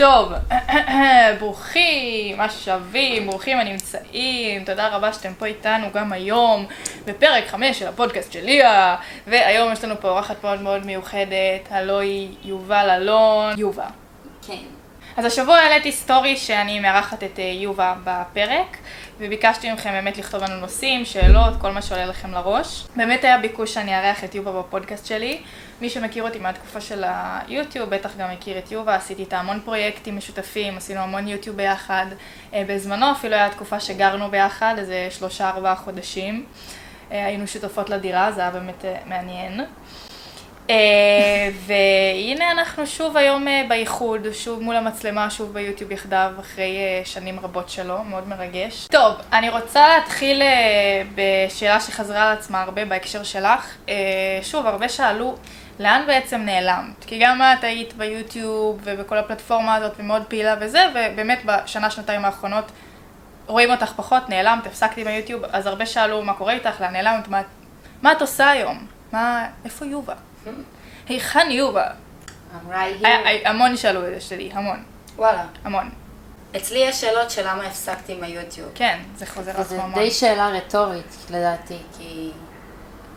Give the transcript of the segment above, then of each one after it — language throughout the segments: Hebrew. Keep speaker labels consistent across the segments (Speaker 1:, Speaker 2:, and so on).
Speaker 1: טוב, ברוכים השבים, ברוכים הנמצאים, תודה רבה שאתם פה איתנו גם היום בפרק 5 של הפודקאסט של ליה והיום יש לנו פה אורחת מאוד מאוד מיוחדת, הלוא היא יובל אלון, יובה.
Speaker 2: כן.
Speaker 1: אז השבוע העליתי סטורי שאני מארחת את אה, יובה בפרק וביקשתי מכם באמת לכתוב לנו נושאים, שאלות, כל מה שעולה לכם לראש. באמת היה ביקוש שאני אארח את יובה בפודקאסט שלי. מי שמכיר אותי מהתקופה של היוטיוב, בטח גם מכיר את יובה, עשיתי איתה המון פרויקטים משותפים, עשינו המון יוטיוב ביחד. אה, בזמנו אפילו הייתה תקופה שגרנו ביחד, איזה שלושה ארבעה חודשים. אה, היינו שותפות לדירה, זה היה באמת מעניין. אה, והנה אנחנו שוב היום אה, באיחוד, שוב מול המצלמה, שוב ביוטיוב יחדיו, אחרי אה, שנים רבות שלו, מאוד מרגש. טוב, אני רוצה להתחיל בשאלה שחזרה על עצמה הרבה בהקשר שלך. שוב, הרבה שאלו, לאן בעצם נעלמת? כי גם את היית ביוטיוב ובכל הפלטפורמה הזאת ומאוד פעילה וזה, ובאמת בשנה, שנתיים האחרונות רואים אותך פחות, נעלמת, הפסקתי ביוטיוב, אז הרבה שאלו מה קורה איתך, לאן נעלמת, מה, מה את עושה היום? מה, איפה יובה? היכן יובה? המון שאלו את זה שלי, המון.
Speaker 2: וואלה.
Speaker 1: המון.
Speaker 2: אצלי יש שאלות של למה הפסקתי עם היוטיוב.
Speaker 1: כן, זה חוזר על עצמו
Speaker 2: המון. זה די שאלה רטורית, לדעתי, כי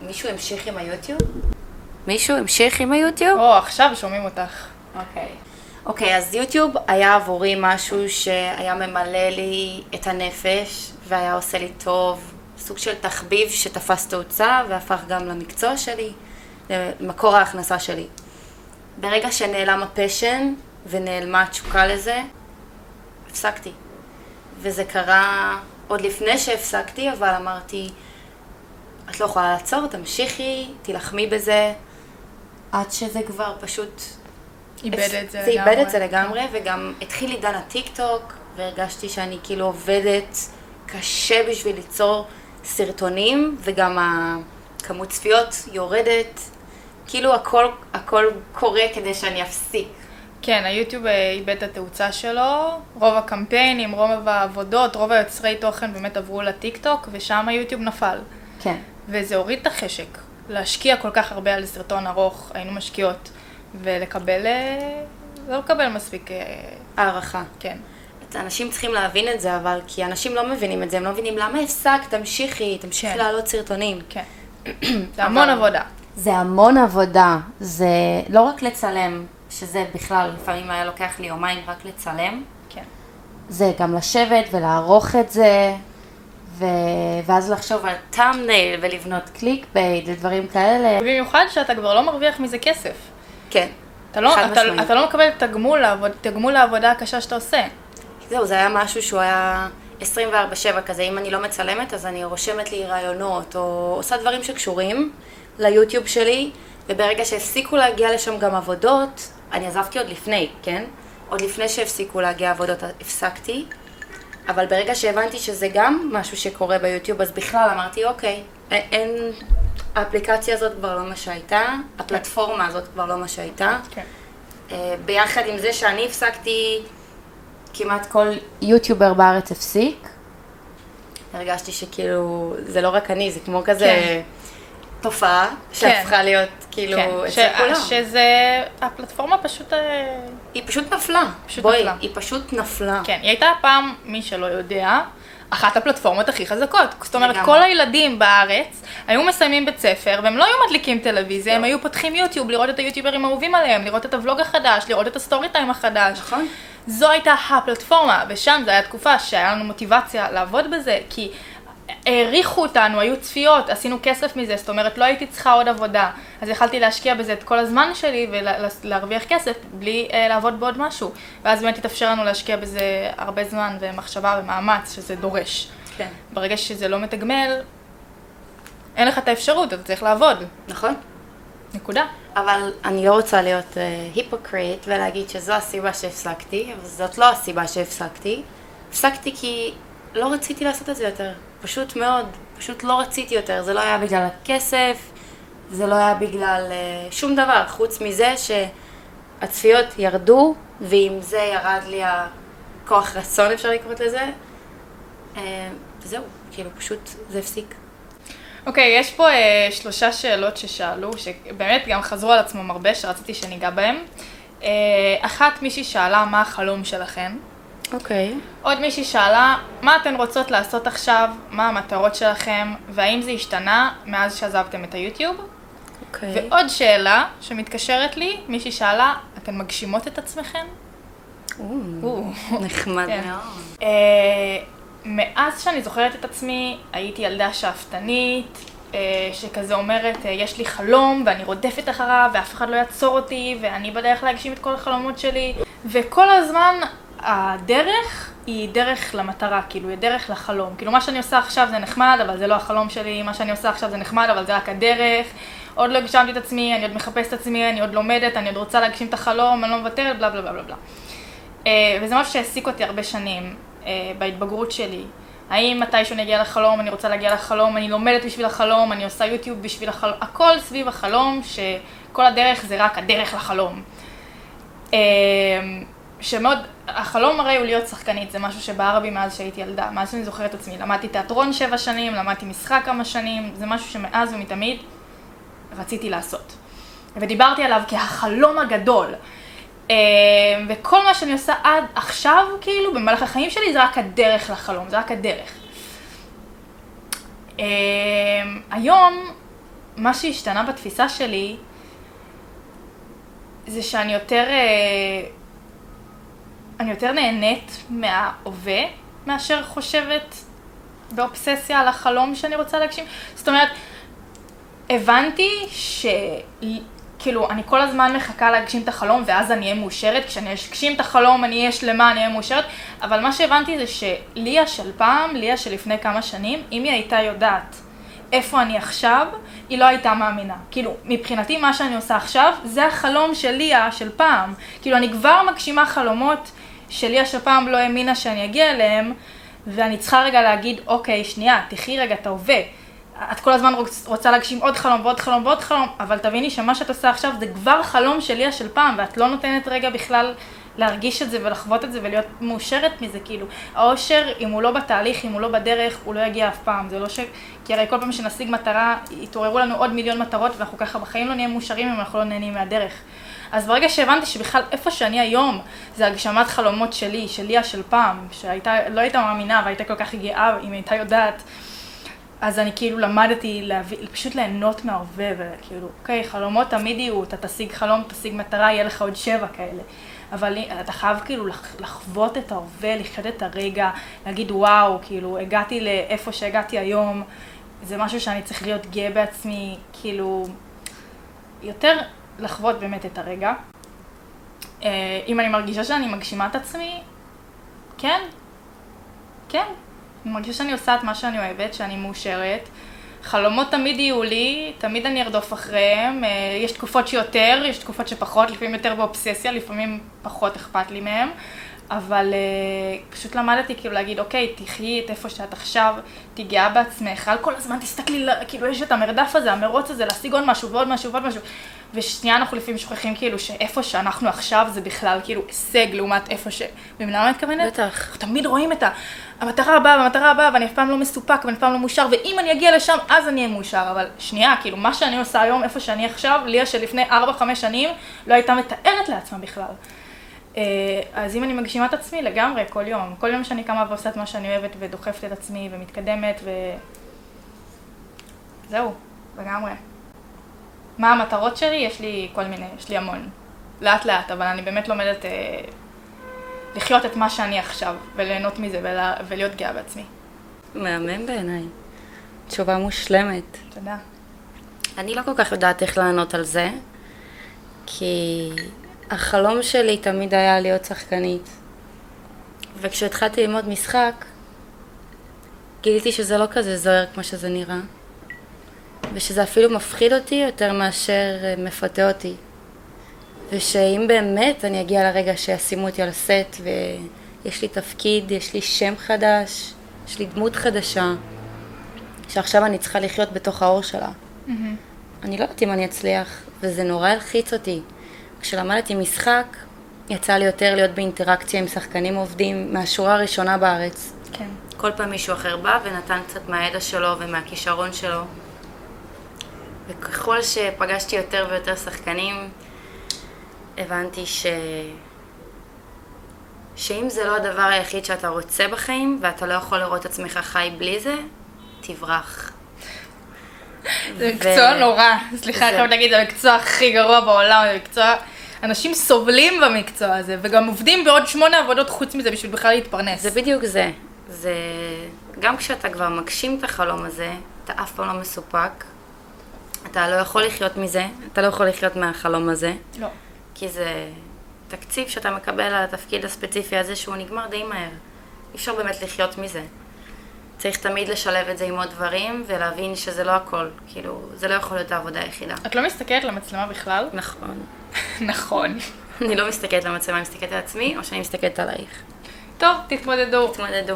Speaker 2: מישהו המשיך עם היוטיוב? מישהו המשיך עם היוטיוב?
Speaker 1: או, עכשיו שומעים אותך.
Speaker 2: אוקיי. אוקיי, אז יוטיוב היה עבורי משהו שהיה ממלא לי את הנפש, והיה עושה לי טוב, סוג של תחביב שתפס תאוצה והפך גם למקצוע שלי. מקור ההכנסה שלי. ברגע שנעלם ה passion ונעלמה התשוקה לזה, הפסקתי. וזה קרה עוד לפני שהפסקתי, אבל אמרתי, את לא יכולה לעצור, תמשיכי, תילחמי בזה, עד שזה כבר פשוט...
Speaker 1: איבד את זה
Speaker 2: לגמרי. זה איבד את זה לגמרי, וגם התחיל עידן הטיק טוק, והרגשתי שאני כאילו עובדת קשה בשביל ליצור סרטונים, וגם הכמות צפיות יורדת, כאילו הכל, הכל קורה כדי שאני אפסיק.
Speaker 1: כן, היוטיוב אה, איבד את התאוצה שלו, רוב הקמפיינים, רוב העבודות, רוב היוצרי תוכן באמת עברו לטיק טוק, ושם היוטיוב נפל.
Speaker 2: כן.
Speaker 1: וזה הוריד את החשק. להשקיע כל כך הרבה על סרטון ארוך, היינו משקיעות, ולקבל, אה, לא לקבל מספיק... אה,
Speaker 2: הערכה.
Speaker 1: כן.
Speaker 2: אנשים צריכים להבין את זה, אבל כי אנשים לא מבינים את זה, הם לא מבינים למה הפסקת, תמשיכי, תמשיכי כן. להעלות סרטונים.
Speaker 1: כן. זה המון עבודה.
Speaker 2: זה המון עבודה, זה לא רק לצלם, שזה בכלל לפעמים היה לוקח לי יומיים רק לצלם.
Speaker 1: כן.
Speaker 2: זה גם לשבת ולערוך את זה, ו... ואז לחשוב על thumbnail ולבנות clickbait ודברים כאלה.
Speaker 1: במיוחד שאתה כבר לא מרוויח מזה כסף.
Speaker 2: כן.
Speaker 1: אתה לא, אתה, אתה לא מקבל תגמול, לעבוד, תגמול לעבודה הקשה שאתה עושה.
Speaker 2: זהו, זה היה משהו שהוא היה 24-7 כזה, אם אני לא מצלמת אז אני רושמת לי רעיונות, או עושה דברים שקשורים. ליוטיוב שלי, וברגע שהפסיקו להגיע לשם גם עבודות, אני עזבתי עוד לפני, כן? עוד לפני שהפסיקו להגיע עבודות הפסקתי, אבל ברגע שהבנתי שזה גם משהו שקורה ביוטיוב, אז בכלל אמרתי, אוקיי, אין, האפליקציה הזאת כבר לא מה שהייתה, הפלטפורמה הזאת כבר לא מה שהייתה.
Speaker 1: כן.
Speaker 2: אה, ביחד עם זה שאני הפסקתי, כמעט כל יוטיובר בארץ הפסיק. הרגשתי שכאילו, זה לא רק אני, זה כמו כזה... כן. תופעה שהפכה כן. להיות כאילו כן. אצל כולם.
Speaker 1: שזה, הפלטפורמה פשוט... אה,
Speaker 2: היא פשוט נפלה. פשוט בואי, נפלה. היא פשוט נפלה.
Speaker 1: כן, היא הייתה פעם, מי שלא יודע, אחת הפלטפורמות הכי חזקות. זאת אומרת, כל הילדים בארץ היו מסיימים בית ספר, והם לא היו מדליקים טלוויזיה, לא. הם היו פותחים יוטיוב, לראות את היוטיוברים האהובים עליהם, לראות את הוולוג החדש, לראות את ה story time החדש.
Speaker 2: נכון.
Speaker 1: זו הייתה הפלטפורמה, ושם זו הייתה תקופה שהיה לנו מוטיבציה לעבוד בזה, כי העריכו אותנו, היו צפיות, עשינו כסף מזה, זאת אומרת לא הייתי צריכה עוד עבודה, אז יכלתי להשקיע בזה את כל הזמן שלי ולהרוויח כסף בלי uh, לעבוד בעוד משהו, ואז באמת התאפשר לנו להשקיע בזה הרבה זמן ומחשבה ומאמץ שזה דורש.
Speaker 2: כן.
Speaker 1: ברגע שזה לא מתגמל, אין לך את האפשרות, אתה צריך לעבוד.
Speaker 2: נכון.
Speaker 1: נקודה.
Speaker 2: אבל אני לא רוצה להיות היפוקריט uh, ולהגיד שזו הסיבה שהפסקתי, אבל זאת לא הסיבה שהפסקתי. הפסקתי כי לא רציתי לעשות את זה יותר. פשוט מאוד, פשוט לא רציתי יותר, זה לא היה בגלל הכסף, זה לא היה בגלל uh, שום דבר, חוץ מזה שהצפיות ירדו, ועם זה ירד לי הכוח רצון, אפשר לקרוא לזה. Uh, זהו, כאילו פשוט זה הפסיק.
Speaker 1: אוקיי, okay, יש פה uh, שלושה שאלות ששאלו, שבאמת גם חזרו על עצמם הרבה, שרציתי שניגע בהם. אה, אחת מישהי שאלה מה החלום שלכן.
Speaker 2: אוקיי.
Speaker 1: עוד מישהי שאלה מה אתן רוצות לעשות עכשיו, מה המטרות שלכם, והאם זה השתנה מאז שעזבתם את היוטיוב.
Speaker 2: אוקיי.
Speaker 1: ועוד שאלה שמתקשרת לי, מישהי שאלה, אתן מגשימות את עצמכן? או.
Speaker 2: נחמד
Speaker 1: כן.
Speaker 2: מאוד.
Speaker 1: אה, מאז שאני זוכרת את עצמי, הייתי ילדה שאפתנית, אה, שכזה אומרת, אה, יש לי חלום ואני רודפת אחריו ואף אחד לא יעצור אותי ואני בדרך להגשים את כל החלומות שלי. וכל הזמן הדרך היא דרך למטרה, כאילו, היא דרך לחלום. כאילו, מה שאני עושה עכשיו זה נחמד, אבל זה לא החלום שלי, מה שאני עושה עכשיו זה נחמד, אבל זה רק הדרך. עוד לא הגשמתי את עצמי, אני עוד מחפשת את עצמי, אני עוד לומדת, אני עוד רוצה להגשים את החלום, אני לא מוותרת, בלה בלה בלה בלה בלה. אה, וזה משהו שהעסיק אותי הרבה שנים אה, בהתבגרות שלי. האם מתישהו אני אגיע לחלום, אני רוצה להגיע לחלום, אני לומדת בשביל החלום, אני עושה יוטיוב בשביל החלום, הכל סביב החלום, שכל הדרך זה רק הדרך לחלום. אה, שמאוד, החלום הרי הוא להיות שחקנית, זה משהו שבער בי מאז שהייתי ילדה, מאז שאני זוכרת את עצמי. למדתי תיאטרון שבע שנים, למדתי משחק כמה שנים, זה משהו שמאז ומתמיד רציתי לעשות. ודיברתי עליו כהחלום הגדול. אה, וכל מה שאני עושה עד עכשיו, כאילו, במהלך החיים שלי, זה רק הדרך לחלום, זה רק הדרך. אה, היום, מה שהשתנה בתפיסה שלי, זה שאני יותר, אה, אני יותר נהנית מההווה, מאשר חושבת באובססיה על החלום שאני רוצה להגשים. זאת אומרת, הבנתי ש... כאילו, אני כל הזמן מחכה להגשים את החלום, ואז אני אהיה מאושרת. כשאני אגשים את החלום, אני אהיה שלמה, אני אהיה מאושרת. אבל מה שהבנתי זה שליה של פעם, ליה של לפני כמה שנים, אם היא הייתה יודעת איפה אני עכשיו, היא לא הייתה מאמינה. כאילו, מבחינתי, מה שאני עושה עכשיו, זה החלום של ליה של פעם. כאילו, אני כבר מגשימה חלומות שליה של פעם לא האמינה שאני אגיע אליהם, ואני צריכה רגע להגיד, אוקיי, שנייה, תחי רגע את ההווה. את כל הזמן רוצ, רוצה להגשים עוד חלום ועוד חלום ועוד חלום, אבל תביני שמה שאת עושה עכשיו זה כבר חלום של ליה של פעם, ואת לא נותנת רגע בכלל להרגיש את זה ולחוות את זה ולהיות מאושרת מזה, כאילו. האושר, אם הוא לא בתהליך, אם הוא לא בדרך, הוא לא יגיע אף פעם. זה לא ש... כי הרי כל פעם שנשיג מטרה, יתעוררו לנו עוד מיליון מטרות, ואנחנו ככה בחיים לא נהיה מאושרים אם אנחנו לא נהנים מהדרך. אז ברגע שהבנתי שבכלל איפה שאני היום, זה הגשמת חלומות שלי, של ליה של פעם, שהייתה, לא הייתה מאמינה והייתה כל כך גאה אם הייתה יודעת. אז אני כאילו למדתי להביא, פשוט ליהנות מההווה, וכאילו, אוקיי, חלומות תמיד יהיו, אתה תשיג חלום, תשיג מטרה, יהיה לך עוד שבע כאלה. אבל אתה חייב כאילו לח, לחוות את ההווה, לחיות את הרגע, להגיד וואו, כאילו, הגעתי לאיפה שהגעתי היום, זה משהו שאני צריך להיות גאה בעצמי, כאילו, יותר לחוות באמת את הרגע. אה, אם אני מרגישה שאני מגשימה את עצמי, כן, כן, אני מרגישה שאני עושה את מה שאני אוהבת, שאני מאושרת. חלומות תמיד יהיו לי, תמיד אני ארדוף אחריהם. אה, יש תקופות שיותר, יש תקופות שפחות, לפעמים יותר באובססיה, לפעמים פחות אכפת לי מהם. אבל uh, פשוט למדתי כאילו להגיד, אוקיי, תחי את איפה שאת עכשיו, תהיי גאה בעצמך, כל הזמן תסתכלי, כאילו יש את המרדף הזה, המרוץ הזה, להשיג עוד משהו ועוד משהו ועוד משהו. ושנייה אנחנו לפעמים שוכחים כאילו שאיפה שאנחנו עכשיו זה בכלל כאילו הישג לעומת איפה ש... מבינה מה מתכוונת?
Speaker 2: בטח.
Speaker 1: אנחנו תמיד רואים את ה... המטרה הבאה והמטרה הבאה ואני אף פעם לא מסופק ואני אף פעם לא מאושר ואם אני אגיע לשם אז אני אהיה מאושר אבל שנייה כאילו מה שאני עושה היום איפה שאני עכשיו ליה שלפני 4-5 שנים לא הייתה מתארת לעצמה בכלל. אה, אז אם אני מגשימה את עצמי לגמרי כל יום כל יום שאני קמה ועושה את מה שאני אוהבת ודוחפת את עצמי ומתקדמת ו... זהו לגמרי. מה המטרות שלי? יש לי כל מיני, יש לי המון. לאט לאט, אבל אני באמת לומדת אה, לחיות את מה שאני עכשיו, וליהנות מזה ולה, ולהיות גאה בעצמי.
Speaker 2: מהמם בעיניי. תשובה מושלמת.
Speaker 1: תודה.
Speaker 2: אני לא כל כך יודעת איך לענות על זה, כי החלום שלי תמיד היה להיות שחקנית. וכשהתחלתי ללמוד משחק, גיליתי שזה לא כזה זוהר כמו שזה נראה. ושזה אפילו מפחיד אותי יותר מאשר אה, מפתה אותי. ושאם באמת אני אגיע לרגע שישימו אותי על הסט ויש לי תפקיד, יש לי שם חדש, יש לי דמות חדשה, שעכשיו אני צריכה לחיות בתוך האור שלה. Mm-hmm. אני לא יודעת אם אני אצליח, וזה נורא הלחיץ אותי. כשלמדתי משחק, יצא לי יותר להיות באינטראקציה עם שחקנים עובדים מהשורה הראשונה בארץ.
Speaker 1: כן.
Speaker 2: כל פעם מישהו אחר בא ונתן קצת מהידע שלו ומהכישרון שלו. וככל שפגשתי יותר ויותר שחקנים, הבנתי ש... שאם זה לא הדבר היחיד שאתה רוצה בחיים, ואתה לא יכול לראות את עצמך חי בלי זה, תברח.
Speaker 1: זה מקצוע נורא. סליחה, אני חייבת להגיד, זה המקצוע הכי גרוע בעולם, זה מקצוע... אנשים סובלים במקצוע הזה, וגם עובדים בעוד שמונה עבודות חוץ מזה בשביל בכלל להתפרנס.
Speaker 2: זה בדיוק זה. זה... גם כשאתה כבר מגשים את החלום הזה, אתה אף פעם לא מסופק. אתה לא יכול לחיות מזה, אתה לא יכול לחיות מהחלום הזה,
Speaker 1: לא.
Speaker 2: כי זה תקציב שאתה מקבל על התפקיד הספציפי הזה שהוא נגמר די מהר. אי אפשר באמת לחיות מזה. צריך תמיד לשלב את זה עם עוד דברים ולהבין שזה לא הכל. כאילו, זה לא יכול להיות העבודה היחידה.
Speaker 1: את לא מסתכלת למצלמה בכלל?
Speaker 2: נכון.
Speaker 1: נכון.
Speaker 2: אני לא מסתכלת למצלמה, אני מסתכלת על עצמי, או שאני מסתכלת עלייך.
Speaker 1: טוב, תתמודדו.
Speaker 2: תתמודדו.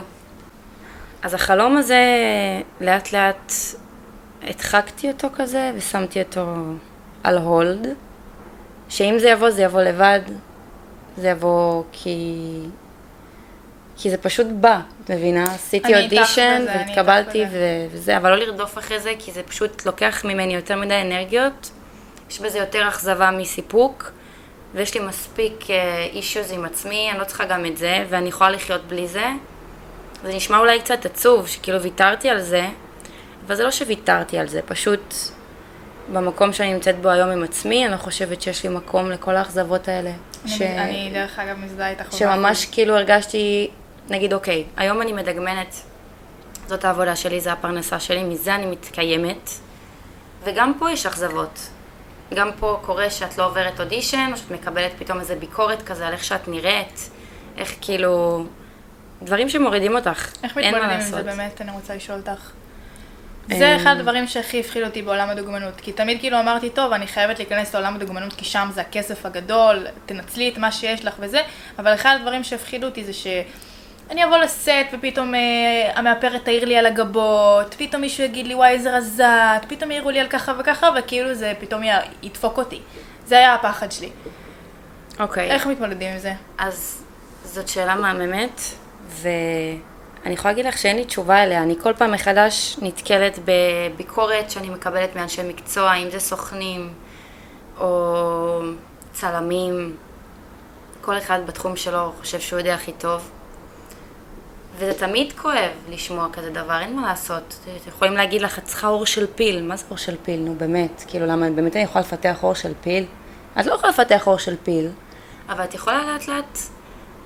Speaker 2: אז החלום הזה, לאט לאט הדחקתי אותו כזה, ושמתי אותו על הולד, שאם זה יבוא, זה יבוא לבד. זה יבוא כי... כי זה פשוט בא, את מבינה? עשיתי אודישן והתקבלתי. ו- וזה, אבל לא לרדוף אחרי זה, כי זה פשוט לוקח ממני יותר מדי אנרגיות. יש בזה יותר אכזבה מסיפוק, ויש לי מספיק אישיוז עם עצמי, אני לא צריכה גם את זה, ואני יכולה לחיות בלי זה. זה נשמע אולי קצת עצוב, שכאילו ויתרתי על זה, אבל זה לא שוויתרתי על זה, פשוט במקום שאני נמצאת בו היום עם עצמי, אני לא חושבת שיש לי מקום לכל האכזבות האלה.
Speaker 1: אני- אני דרך אגב מזדהה איתך.
Speaker 2: שממש כאילו הרגשתי, נגיד, אוקיי, היום אני מדגמנת, זאת העבודה שלי, זה הפרנסה שלי, מזה אני מתקיימת, וגם פה יש אכזבות. גם פה קורה שאת לא עוברת אודישן, או שאת מקבלת פתאום איזה ביקורת כזה על איך שאת נראית, איך כאילו, דברים שמורידים אותך,
Speaker 1: איך
Speaker 2: אין מה
Speaker 1: מתמודדים עם זה
Speaker 2: לעשות.
Speaker 1: באמת, אני רוצה לשאול אותך. זה אחד הדברים שהכי הפחיד אותי בעולם הדוגמנות, כי תמיד כאילו אמרתי, טוב, אני חייבת להיכנס לעולם הדוגמנות כי שם זה הכסף הגדול, תנצלי את מה שיש לך וזה, אבל אחד הדברים שהפחידו אותי זה שאני אבוא לסט ופתאום אה, המאפרת תעיר לי על הגבות, פתאום מישהו יגיד לי וואי איזה רזת, פתאום יעירו לי על ככה וככה, וכאילו זה פתאום י- ידפוק אותי. זה היה הפחד שלי.
Speaker 2: אוקיי.
Speaker 1: איך מתמודדים עם זה?
Speaker 2: אז זאת שאלה מהממת, ואני יכולה להגיד לך שאין לי תשובה אליה. אני כל פעם מחדש נתקלת בביקורת שאני מקבלת מאנשי מקצוע, אם זה סוכנים או צלמים. כל אחד בתחום שלו חושב שהוא יודע הכי טוב. וזה תמיד כואב לשמוע כזה דבר, אין מה לעשות. יכולים להגיד לך, את צריכה עור של פיל. מה זה עור של פיל? נו באמת. כאילו, למה, באמת אני יכולה לפתח עור של פיל? את לא יכולה לפתח עור של פיל, אבל את יכולה לאט לאט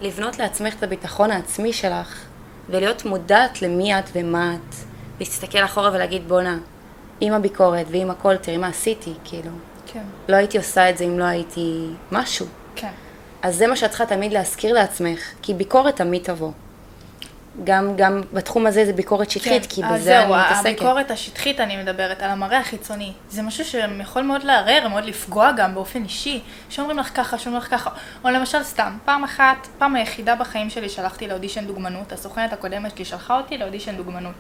Speaker 2: לבנות לעצמך את הביטחון העצמי שלך, ולהיות מודעת למי את ומה את, להסתכל אחורה ולהגיד בואנה, עם הביקורת ועם הכל, תראי מה עשיתי, כאילו.
Speaker 1: כן,
Speaker 2: לא הייתי עושה את זה אם לא הייתי משהו.
Speaker 1: כן.
Speaker 2: אז זה מה שאת צריכה תמיד להזכיר לעצמך, כי ביקורת תמיד תבוא. גם, גם בתחום הזה זה ביקורת שטחית, כי
Speaker 1: אז
Speaker 2: בזה אני
Speaker 1: כן. אה, זהו,
Speaker 2: מתעסקת.
Speaker 1: הביקורת השטחית אני מדברת, על המראה החיצוני. זה משהו שיכול מאוד לערער, מאוד לפגוע גם באופן אישי. שאומרים לך ככה, שאומרים לך ככה. או למשל סתם, פעם אחת, פעם היחידה בחיים שלי שלחתי לאודישן דוגמנות, הסוכנת הקודמת שלי שלחה אותי לאודישן דוגמנות.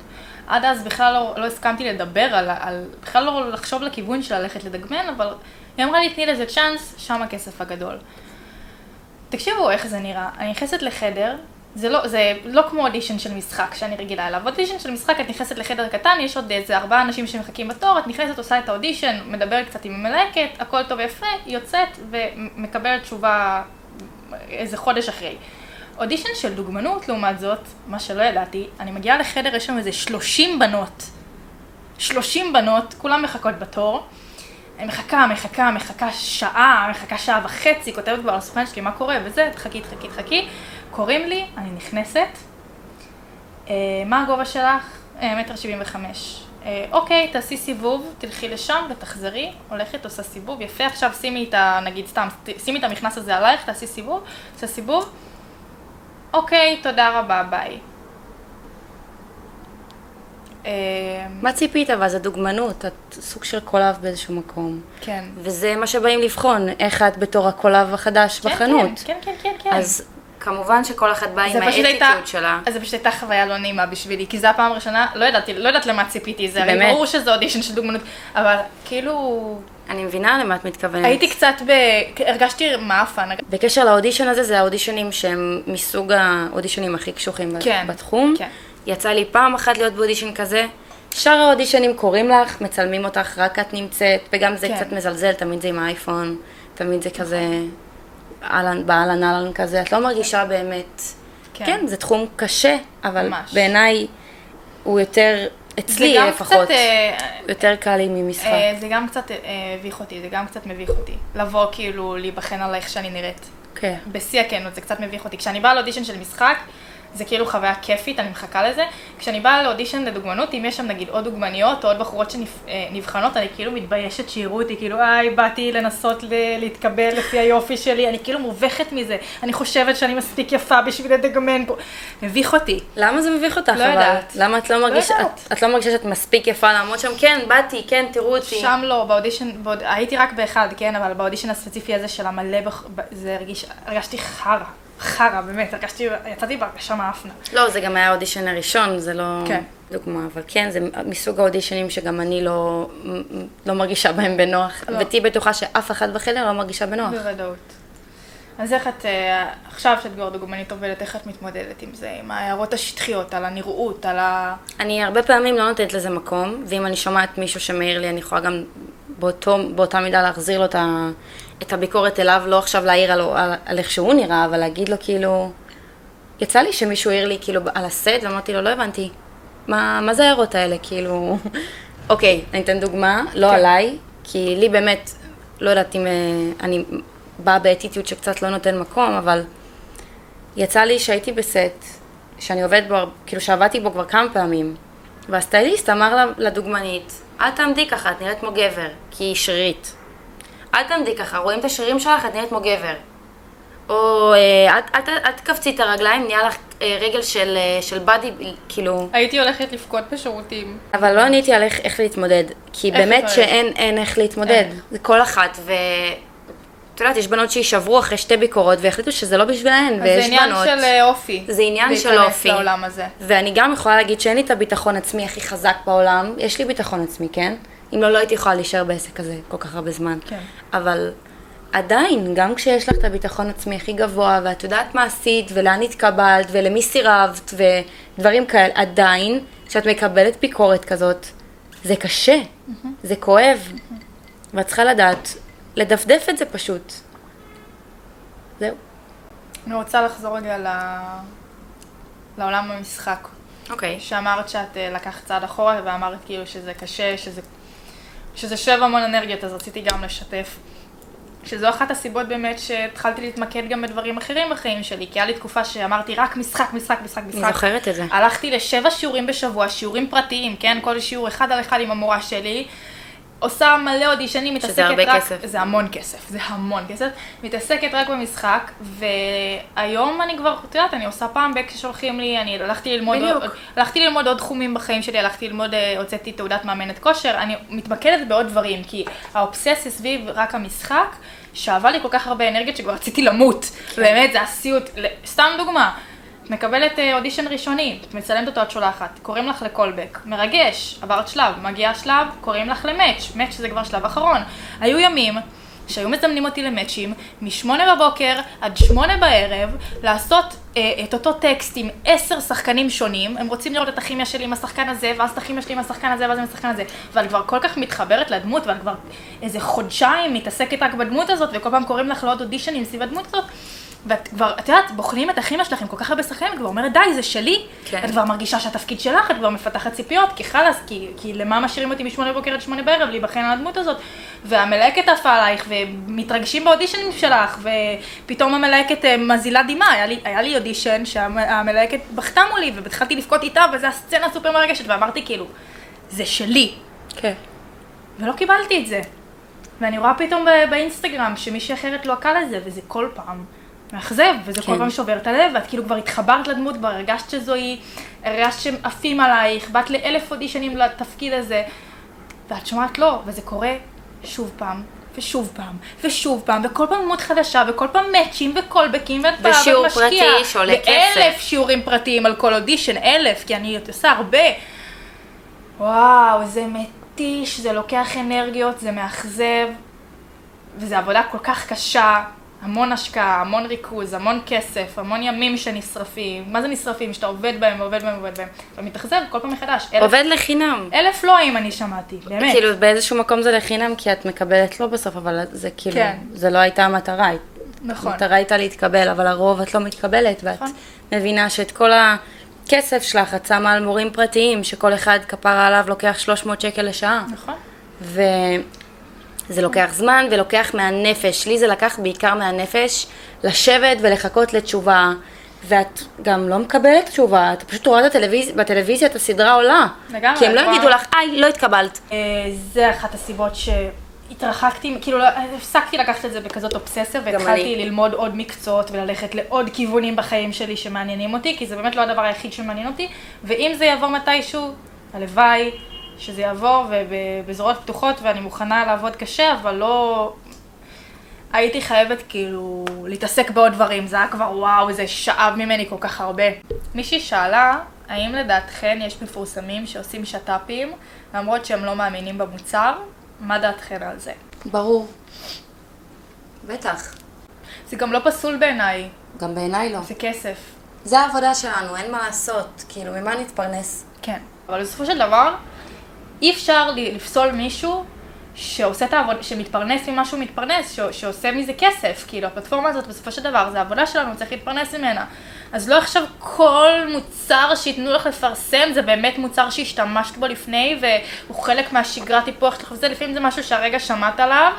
Speaker 1: עד אז בכלל לא, לא הסכמתי לדבר על, על, בכלל לא לחשוב לכיוון של ללכת לדגמן, אבל היא אמרה לי, תני לזה צ'אנס, שם הכסף הגדול. תקשיבו איך זה נראה, אני נכנסת לחדר, זה לא, זה לא כמו אודישן של משחק שאני רגילה אליו. אודישן של משחק את נכנסת לחדר קטן, יש עוד איזה ארבעה אנשים שמחכים בתור, את נכנסת, עושה את האודישן, מדברת קצת עם המלהקת, הכל טוב ויפה, יוצאת ומקבלת תשובה איזה חודש אחרי. אודישן של דוגמנות, לעומת זאת, מה שלא ידעתי, אני מגיעה לחדר, יש שם איזה 30 בנות. 30 בנות, כולן מחכות בתור. אני מחכה, מחכה, מחכה שעה, מחכה שעה וחצי, כותבת כבר לסוכן שלי מה קורה וזה, תחכי, תחכי, תחכי. קוראים לי, אני נכנסת. אה, מה הגובה שלך? אה, מטר שבעים וחמש. אה, אוקיי, תעשי סיבוב, תלכי לשם ותחזרי, הולכת, עושה סיבוב, יפה, עכשיו שימי את ה... נגיד סתם, שימי את המכנס הזה עלייך, תעשי סיבוב, עושה סיבוב. אוקיי, תודה רבה, ביי.
Speaker 2: מה ציפית? אבל זה דוגמנות, את סוג של קולב באיזשהו מקום.
Speaker 1: כן.
Speaker 2: וזה מה שבאים לבחון, איך את בתור הקולב החדש
Speaker 1: כן,
Speaker 2: בחנות.
Speaker 1: כן, כן, כן, כן.
Speaker 2: אז כמובן שכל אחת באה עם האטיטיוד שלה.
Speaker 1: זה פשוט הייתה חוויה לא נעימה בשבילי, כי זו הפעם הראשונה, לא ידעתי, לא יודעת למה ציפיתי, זה
Speaker 2: באמת?
Speaker 1: ברור שזה אודישן של דוגמנות, אבל כאילו,
Speaker 2: אני מבינה למה את מתכוונת.
Speaker 1: הייתי קצת ב... הרגשתי מאפן,
Speaker 2: בקשר לאודישן הזה, זה האודישנים שהם מסוג האודישנים הכי קשוחים
Speaker 1: כן,
Speaker 2: בתחום.
Speaker 1: כן.
Speaker 2: יצא לי פעם אחת להיות באודישן כזה. שאר האודישנים קוראים לך, מצלמים אותך, רק את נמצאת, וגם זה
Speaker 1: כן.
Speaker 2: קצת מזלזל, תמיד זה עם האייפון, תמיד זה כזה... אהלן, באהלן אהלן כזה, את לא מרגישה באמת,
Speaker 1: כן.
Speaker 2: כן, זה תחום קשה, אבל. בעיניי הוא יותר, אצלי לפחות,
Speaker 1: קצת, אה,
Speaker 2: יותר קל לי ממשחק.
Speaker 1: אה, זה גם קצת אה, הביך אותי, זה גם קצת מביך אותי. לבוא כאילו להיבחן על איך שאני נראית.
Speaker 2: כן.
Speaker 1: בשיא הכנות, זה קצת מביך אותי. כשאני באה לאודישן של משחק, זה כאילו חוויה כיפית, אני מחכה לזה. כשאני באה לאודישן לדוגמנות, אם יש שם נגיד עוד דוגמניות או עוד בחורות שנבחנות, אני כאילו מתביישת שיראו אותי, כאילו, איי, באתי לנסות ל- להתקבל לפי היופי שלי, אני כאילו מובכת מזה. אני חושבת שאני מספיק יפה בשביל לדגמן פה. מביך אותי.
Speaker 2: למה זה מביך אותך
Speaker 1: לא
Speaker 2: אבל?
Speaker 1: יודעת.
Speaker 2: למה את לא מרגישה,
Speaker 1: יודעת.
Speaker 2: את, את לא מרגישה שאת מספיק יפה לעמוד שם? כן, באתי, כן, תראו אותי.
Speaker 1: שם לא, באודישן, באוד... הייתי רק באחד, כן, אבל באודישן הספציפי הזה של המלא, בח... זה הרגיש, הרגשתי חרא, חרא, באמת, הרגשתי, יצאתי בהרגשה מאפנה.
Speaker 2: לא, זה גם היה האודישן הראשון, זה לא
Speaker 1: כן.
Speaker 2: דוגמה, אבל כן, זה מסוג האודישנים שגם אני לא, לא מרגישה בהם בנוח,
Speaker 1: לא.
Speaker 2: ותהיי בטוחה שאף אחת בחדר לא מרגישה בנוח.
Speaker 1: בוודאות. אז איך את, אה, עכשיו שאת כבר דוגמנית עובדת, איך את מתמודדת עם זה, עם ההערות השטחיות, על הנראות, על ה...
Speaker 2: אני הרבה פעמים לא נותנת לזה מקום, ואם אני שומעת מישהו שמעיר לי, אני יכולה גם באותו, באותה מידה להחזיר לו את, ה, את הביקורת אליו, לא עכשיו להעיר על, על, על איך שהוא נראה, אבל להגיד לו כאילו... יצא לי שמישהו העיר לי כאילו על הסט, ואמרתי לו, לא הבנתי, מה, מה זה ההערות האלה, כאילו... אוקיי, אני אתן דוגמה, לא
Speaker 1: כן.
Speaker 2: עליי, כי לי באמת, לא יודעת אם אה, אני באה באטיטיוד שקצת לא נותן מקום, אבל יצא לי שהייתי בסט, שאני עובדת בו, כאילו שעבדתי בו כבר כמה פעמים, והסטייליסט אמר לדוגמנית, אל תעמדי ככה, את נראית כמו גבר, כי היא שרירית. אל תעמדי ככה, רואים את השרירים שלך, את נראית כמו גבר. או אה, אל, אל, ת- אל תכווצי את הרגליים, נהיה לך אה, רגל של, אה, של באדי, כאילו...
Speaker 1: הייתי הולכת לבכות בשירותים.
Speaker 2: אבל לא עניתי על איך, איך להתמודד, כי
Speaker 1: איך
Speaker 2: באמת? שאין אין איך להתמודד.
Speaker 1: אין.
Speaker 2: זה כל אחת, ו... את יודעת, יש בנות שיישברו אחרי שתי ביקורות והחליטו שזה לא בשבילהן,
Speaker 1: אז זה
Speaker 2: ויש
Speaker 1: עניין
Speaker 2: בנות...
Speaker 1: של אה, אופי.
Speaker 2: זה עניין של
Speaker 1: להיכנס
Speaker 2: אופי.
Speaker 1: לעולם הזה.
Speaker 2: ואני גם יכולה להגיד שאין לי את הביטחון עצמי הכי חזק בעולם, יש לי ביטחון עצמי, כן? אם לא, לא הייתי יכולה להישאר בעסק הזה כל כך הרבה זמן.
Speaker 1: כן.
Speaker 2: אבל עדיין, גם כשיש לך את הביטחון עצמי הכי גבוה, ואת יודעת מה עשית, ולאן התקבלת, ולמי סירבת, ודברים כאלה, עדיין, כשאת מקבלת ביקורת כזאת, זה קשה, זה כואב, ואת צריכה לדעת לדפדף את זה פשוט. זהו.
Speaker 1: אני רוצה לחזור רגע ל... לעולם המשחק.
Speaker 2: אוקיי.
Speaker 1: שאמרת שאת אה, לקחת צעד אחורה ואמרת כאילו שזה קשה, שזה, שזה שואב המון אנרגיות, אז רציתי גם לשתף. שזו אחת הסיבות באמת שהתחלתי להתמקד גם בדברים אחרים בחיים שלי, כי היה לי תקופה שאמרתי רק משחק, משחק, משחק, משחק.
Speaker 2: אני זוכרת את זה.
Speaker 1: הלכתי לשבע שיעורים בשבוע, שיעורים פרטיים, כן? כל שיעור אחד על אחד עם המורה שלי. עושה מלא אודישנים, מתעסקת רק...
Speaker 2: הרבה כסף.
Speaker 1: זה המון כסף, זה המון כסף. מתעסקת רק במשחק, והיום אני כבר, את יודעת, אני עושה פעם בק ששולחים לי, אני הלכתי ללמוד,
Speaker 2: בדיוק.
Speaker 1: עוד, הלכתי ללמוד עוד תחומים בחיים שלי, הלכתי ללמוד, אה, הוצאתי תעודת מאמנת כושר, אני מתמקדת בעוד דברים, כי האובססיה סביב רק המשחק, שאבה לי כל כך הרבה אנרגיות שכבר רציתי למות. באמת, זה הסיוט. סתם דוגמה. מקבלת אה, אודישן ראשוני, את מצלמת אותו, את שולחת, קוראים לך לקולבק, מרגש, עברת שלב, מגיע שלב, קוראים לך למאץ', מאץ' זה כבר שלב אחרון. היו ימים שהיו מזמנים אותי למאצ'ים, משמונה בבוקר עד שמונה בערב, לעשות אה, את אותו טקסט עם עשר שחקנים שונים, הם רוצים לראות את הכימיה שלי עם השחקן הזה, ואז את הכימיה שלי עם השחקן הזה, ואז עם השחקן הזה, ואת כבר כל כך מתחברת לדמות, ואת כבר איזה חודשיים מתעסקת רק בדמות הזאת, וכל פעם קוראים לך לעוד אודישנים סביב הדמות הזאת. ואת כבר, את יודעת, בוחנים את הכימיה שלכם כל כך הרבה שחקנים, את כבר אומרת, די, זה שלי.
Speaker 2: כן.
Speaker 1: את כבר מרגישה שהתפקיד שלך, את כבר מפתחת ציפיות, כי חלאס, כי, כי למה משאירים אותי משמונה בבוקר עד שמונה בערב להיבחן על הדמות הזאת? והמלהקת עפה עלייך, ומתרגשים באודישנים שלך, ופתאום המלהקת אה, מזילה דמעה. היה לי, היה לי אודישן שהמלהקת בכתה מולי, והתחלתי לבכות איתה, וזו הסצנה סופר מרגשת, ואמרתי כאילו, זה שלי.
Speaker 2: כן.
Speaker 1: ולא קיבלתי את זה. ואני רואה פתאום באינסטגרם שמישהי אחרת לוהקה לזה, וזה כל פעם מאכזב, וזה כל
Speaker 2: כן.
Speaker 1: פעם שובר את הלב, ואת כאילו כבר התחברת לדמות, כבר הרגשת שזו היא, הרגשת שהם עפים עלייך, באת לאלף אודישנים לתפקיד הזה, ואת שומעת לא, וזה קורה שוב פעם. ושוב פעם, ושוב פעם, וכל פעם דמות חדשה, וכל פעם מאצ'ים וקולבקים, ואת באה
Speaker 2: ושיעור
Speaker 1: ואת משקיעה.
Speaker 2: פרטי שעולה
Speaker 1: ואלף
Speaker 2: כסף.
Speaker 1: שיעורים פרטיים על כל אודישן, אלף, כי אני עושה הרבה. וואו, זה מתיש, זה לוקח אנרגיות, זה מאכזב, וזו עבודה כל כך קשה, המון השקעה, המון ריכוז, המון כסף, המון ימים שנשרפים. מה זה נשרפים? שאתה עובד בהם ועובד בהם ועובד בהם. אתה מתאכזב כל פעם מחדש. אלף,
Speaker 2: עובד לחינם.
Speaker 1: אלף לואים אני שמעתי, באמת.
Speaker 2: כאילו באיזשהו מקום זה לחינם כי את מקבלת לא בסוף, אבל זה כאילו,
Speaker 1: כן.
Speaker 2: זה לא הייתה המטרה.
Speaker 1: נכון.
Speaker 2: המטרה הייתה להתקבל, אבל לרוב את לא מתקבלת, ואת
Speaker 1: נכון.
Speaker 2: מבינה שאת כל הכסף שלך את שמה על מורים פרטיים, שכל אחד כפרה עליו לוקח 300 שקל לשעה.
Speaker 1: נכון.
Speaker 2: וזה לוקח זמן ולוקח מהנפש. לי זה לקח בעיקר מהנפש לשבת ולחכות לתשובה. ואת גם לא מקבלת תשובה, את פשוט רואה את הטלוויז... בטלוויזיה את הסדרה עולה.
Speaker 1: לגמרי,
Speaker 2: כי הם לא יגידו לך, היי, לא התקבלת.
Speaker 1: אה, זה אחת הסיבות שהתרחקתי, כאילו לא- הפסקתי לקחת את זה בכזאת אובססיה והתחלתי
Speaker 2: אני.
Speaker 1: ללמוד עוד מקצועות וללכת לעוד כיוונים בחיים שלי שמעניינים אותי, כי זה באמת לא הדבר היחיד שמעניין אותי, ואם זה יעבור מתישהו, הלוואי שזה יעבור ובזרועות פתוחות ואני מוכנה לעבוד קשה, אבל לא... הייתי חייבת כאילו להתעסק בעוד דברים, זה היה כבר וואו, זה שאב ממני כל כך הרבה. מישהי שאלה, האם לדעתכן יש מפורסמים שעושים שת"פים למרות שהם לא מאמינים במוצר? מה דעתכן על זה?
Speaker 2: ברור. בטח.
Speaker 1: זה גם לא פסול בעיניי,
Speaker 2: גם בעיניי לא.
Speaker 1: זה כסף.
Speaker 2: זה העבודה שלנו, אין מה לעשות. כאילו, ממה נתפרנס?
Speaker 1: כן. אבל בסופו של דבר, אי אפשר לפסול מישהו שעושה את העבודה, שמתפרנס ממה שהוא מתפרנס, ש- שעושה מזה כסף. כאילו, הפלטפורמה הזאת בסופו של דבר, זה העבודה שלנו, צריך להתפרנס ממנה. אז לא עכשיו כל מוצר שייתנו לך לפרסם, זה באמת מוצר שהשתמשת בו לפני, והוא חלק מהשגרת טיפוח שלך וזה, לפעמים זה משהו שהרגע שמעת עליו.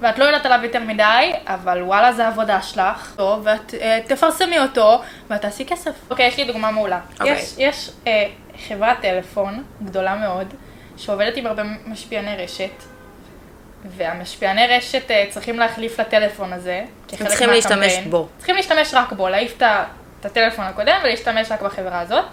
Speaker 1: ואת לא יודעת עליו יותר מדי, אבל וואלה זה העבודה שלך, טוב, ואת אה, תפרסמי אותו, ואת תעשי כסף. אוקיי, יש לי דוגמה מעולה.
Speaker 2: אוקיי.
Speaker 1: יש, יש אה, חברת טלפון גדולה מאוד, שעובדת עם הרבה משפיעני רשת, והמשפיעני רשת אה, צריכים להחליף לטלפון הזה, כחלק
Speaker 2: צריכים. להשתמש בו.
Speaker 1: צריכים להשתמש רק בו, להעיף את הטלפון הקודם ולהשתמש רק בחברה הזאת.